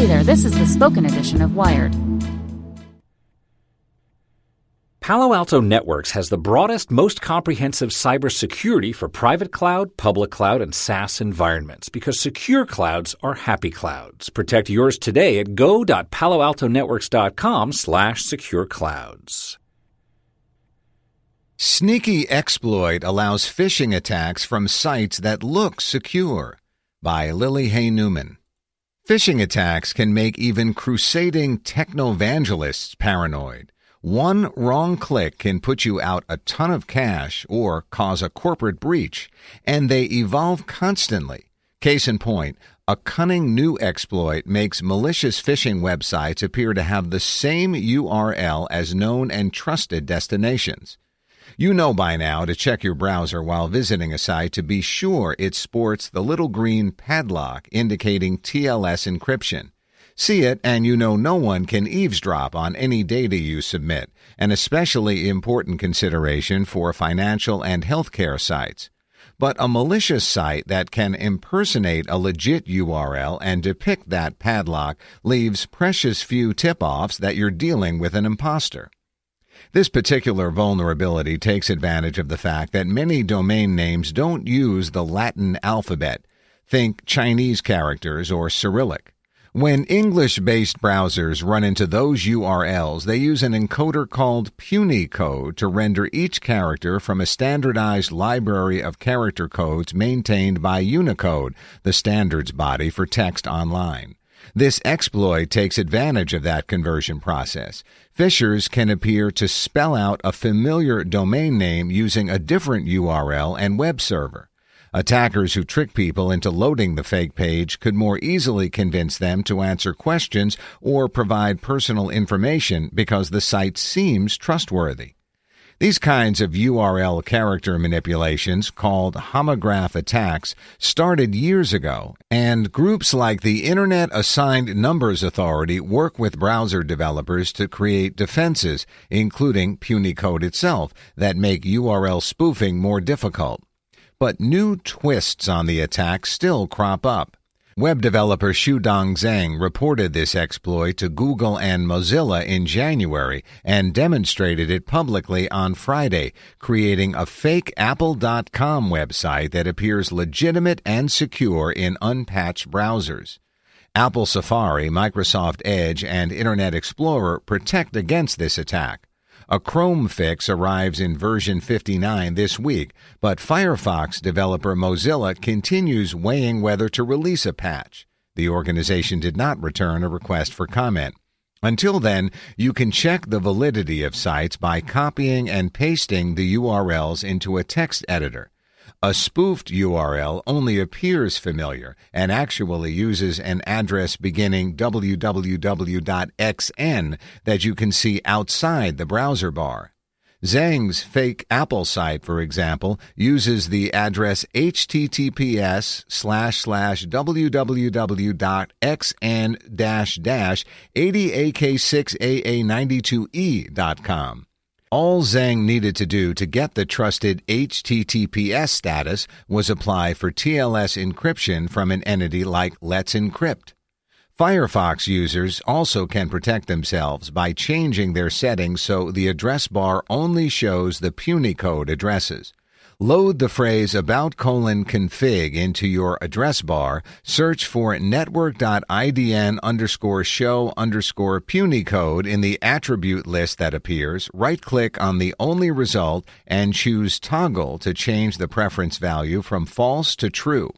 Hey there, this is the spoken edition of Wired. Palo Alto Networks has the broadest, most comprehensive cybersecurity for private cloud, public cloud, and SaaS environments because secure clouds are happy clouds. Protect yours today at go.paloaltonetworks.com slash secure clouds. Sneaky exploit allows phishing attacks from sites that look secure by Lily Hay Newman. Phishing attacks can make even crusading technovangelists paranoid. One wrong click can put you out a ton of cash or cause a corporate breach, and they evolve constantly. Case in point, a cunning new exploit makes malicious phishing websites appear to have the same URL as known and trusted destinations. You know by now to check your browser while visiting a site to be sure it sports the little green padlock indicating TLS encryption. See it, and you know no one can eavesdrop on any data you submit, an especially important consideration for financial and healthcare sites. But a malicious site that can impersonate a legit URL and depict that padlock leaves precious few tip offs that you're dealing with an imposter. This particular vulnerability takes advantage of the fact that many domain names don't use the Latin alphabet. Think Chinese characters or Cyrillic. When English based browsers run into those URLs, they use an encoder called Punycode to render each character from a standardized library of character codes maintained by Unicode, the standards body for text online. This exploit takes advantage of that conversion process. Phishers can appear to spell out a familiar domain name using a different URL and web server. Attackers who trick people into loading the fake page could more easily convince them to answer questions or provide personal information because the site seems trustworthy. These kinds of URL character manipulations, called homograph attacks, started years ago, and groups like the Internet Assigned Numbers Authority work with browser developers to create defenses, including Punycode itself, that make URL spoofing more difficult. But new twists on the attack still crop up. Web developer Xudong Zheng reported this exploit to Google and Mozilla in January and demonstrated it publicly on Friday, creating a fake Apple.com website that appears legitimate and secure in unpatched browsers. Apple Safari, Microsoft Edge, and Internet Explorer protect against this attack. A Chrome fix arrives in version 59 this week, but Firefox developer Mozilla continues weighing whether to release a patch. The organization did not return a request for comment. Until then, you can check the validity of sites by copying and pasting the URLs into a text editor. A spoofed URL only appears familiar and actually uses an address beginning www.xn that you can see outside the browser bar. Zheng's fake Apple site, for example, uses the address https slash slash www.xn dash dash 80ak6aa92e.com. All Zhang needed to do to get the trusted HTTPS status was apply for TLS encryption from an entity like Let's Encrypt. Firefox users also can protect themselves by changing their settings so the address bar only shows the Punycode addresses. Load the phrase about colon config into your address bar, search for network.idn underscore show underscore punycode in the attribute list that appears, right click on the only result and choose toggle to change the preference value from false to true.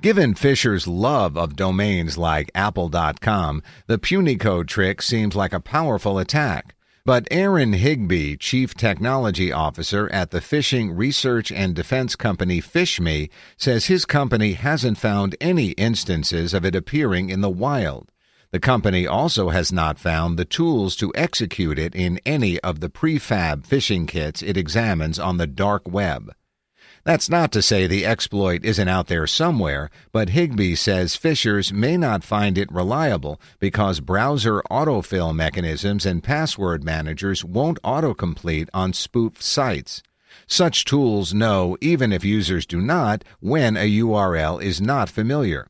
Given phisher's love of domains like apple.com, the punycode trick seems like a powerful attack. But Aaron Higbee, Chief Technology Officer at the phishing research and defense company PhishMe, says his company hasn't found any instances of it appearing in the wild. The company also has not found the tools to execute it in any of the prefab phishing kits it examines on the dark web. That's not to say the exploit isn't out there somewhere, but Higbee says phishers may not find it reliable because browser autofill mechanisms and password managers won't autocomplete on spoofed sites. Such tools know, even if users do not, when a URL is not familiar.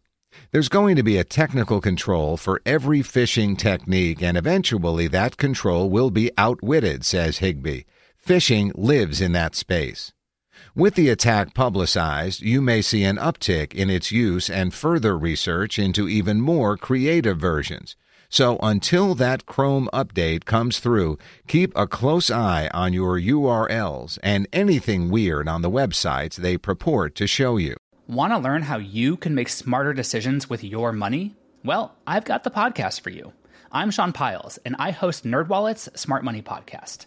There's going to be a technical control for every phishing technique, and eventually that control will be outwitted, says Higbee. Phishing lives in that space. With the attack publicized, you may see an uptick in its use and further research into even more creative versions. So until that Chrome update comes through, keep a close eye on your URLs and anything weird on the websites they purport to show you. Want to learn how you can make smarter decisions with your money? Well, I've got the podcast for you. I'm Sean Pyles, and I host NerdWallet's Smart Money Podcast.